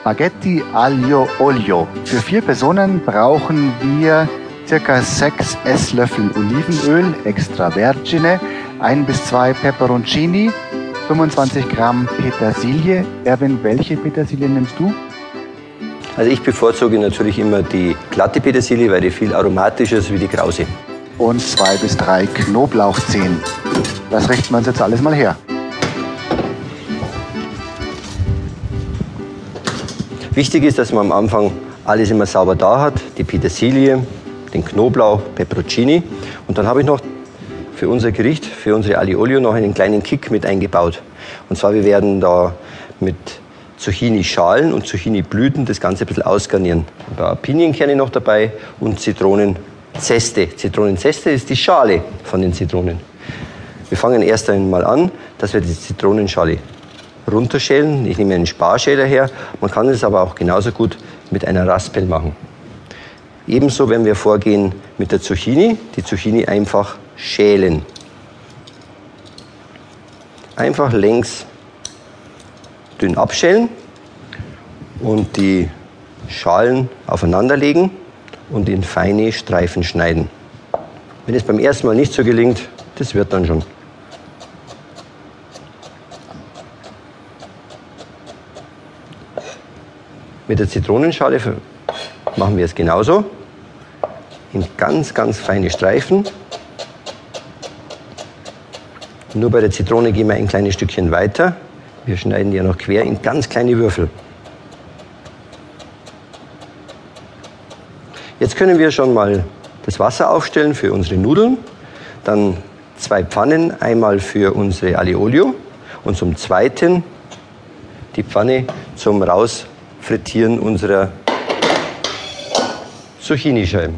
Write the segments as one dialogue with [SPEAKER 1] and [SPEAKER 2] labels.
[SPEAKER 1] Spaghetti aglio olio. Für vier Personen brauchen wir circa sechs Esslöffel Olivenöl extra vergine, ein bis zwei Peperoncini, 25 Gramm Petersilie. Erwin, welche Petersilie nimmst du?
[SPEAKER 2] Also ich bevorzuge natürlich immer die glatte Petersilie, weil die viel aromatischer ist wie die krause.
[SPEAKER 1] Und zwei bis drei Knoblauchzehen. Das richten wir uns jetzt alles mal her.
[SPEAKER 2] Wichtig ist, dass man am Anfang alles immer sauber da hat. Die Petersilie, den Knoblauch, Peperoncini. Und dann habe ich noch für unser Gericht, für unsere Aliolio noch einen kleinen Kick mit eingebaut. Und zwar, wir werden da mit Zucchini-Schalen und Zucchini-Blüten das Ganze ein bisschen ausgarnieren. Ein paar Pinienkerne noch dabei und Zitronenzeste. Zitronenzeste ist die Schale von den Zitronen. Wir fangen erst einmal an, dass wir die Zitronenschale runterschälen. Ich nehme einen Sparschäler her. Man kann es aber auch genauso gut mit einer Raspel machen. Ebenso werden wir vorgehen mit der Zucchini. Die Zucchini einfach schälen. Einfach längs dünn abschälen und die Schalen aufeinanderlegen und in feine Streifen schneiden. Wenn es beim ersten Mal nicht so gelingt, das wird dann schon. Mit der Zitronenschale machen wir es genauso. In ganz, ganz feine Streifen. Nur bei der Zitrone gehen wir ein kleines Stückchen weiter. Wir schneiden die ja noch quer in ganz kleine Würfel. Jetzt können wir schon mal das Wasser aufstellen für unsere Nudeln. Dann zwei Pfannen, einmal für unsere Aliolio und zum zweiten die Pfanne zum Rausfrittieren unserer Zucchini-Scheiben.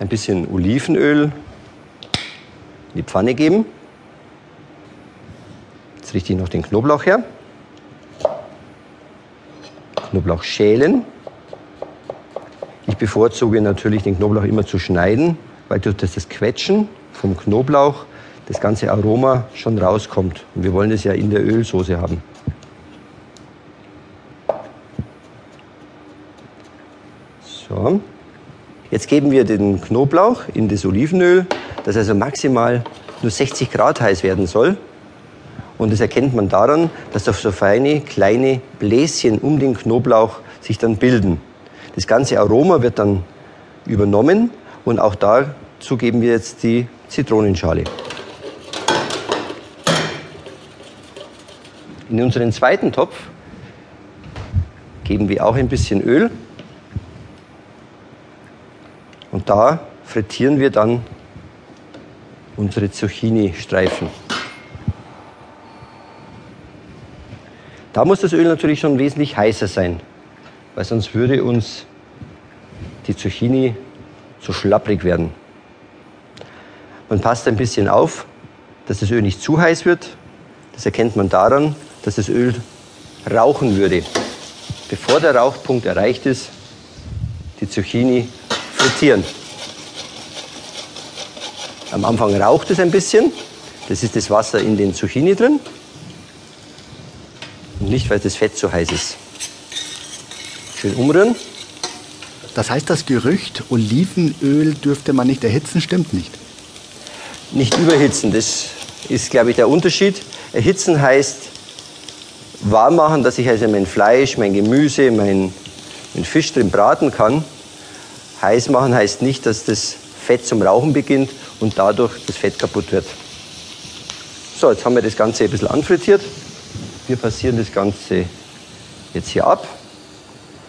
[SPEAKER 2] Ein bisschen Olivenöl in die Pfanne geben. Jetzt richte ich noch den Knoblauch her. Knoblauch schälen. Ich bevorzuge natürlich den Knoblauch immer zu schneiden, weil durch das Quetschen vom Knoblauch das ganze Aroma schon rauskommt. Und wir wollen das ja in der Ölsoße haben. So. Jetzt geben wir den Knoblauch in das Olivenöl, das also maximal nur 60 Grad heiß werden soll. Und das erkennt man daran, dass so feine kleine Bläschen um den Knoblauch sich dann bilden. Das ganze Aroma wird dann übernommen und auch dazu geben wir jetzt die Zitronenschale. In unseren zweiten Topf geben wir auch ein bisschen Öl und da frittieren wir dann unsere Zucchini-Streifen. Da muss das Öl natürlich schon wesentlich heißer sein, weil sonst würde uns die Zucchini so schlapprig werden. Man passt ein bisschen auf, dass das Öl nicht zu heiß wird. Das erkennt man daran, dass das Öl rauchen würde. Bevor der Rauchpunkt erreicht ist, die Zucchini frittieren. Am Anfang raucht es ein bisschen. Das ist das Wasser in den Zucchini drin. Und nicht, weil das Fett zu heiß ist. Schön umrühren.
[SPEAKER 1] Das heißt, das Gerücht, Olivenöl dürfte man nicht erhitzen, stimmt nicht?
[SPEAKER 2] Nicht überhitzen, das ist, glaube ich, der Unterschied. Erhitzen heißt warm machen, dass ich also mein Fleisch, mein Gemüse, mein, mein Fisch drin braten kann. Heiß machen heißt nicht, dass das Fett zum Rauchen beginnt und dadurch das Fett kaputt wird. So, jetzt haben wir das Ganze ein bisschen anfrittiert. Wir passieren das Ganze jetzt hier ab.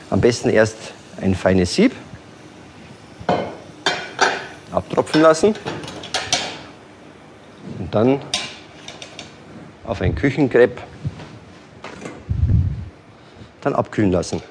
[SPEAKER 2] Am besten erst ein feines Sieb abtropfen lassen und dann auf ein Küchenkrepp dann abkühlen lassen.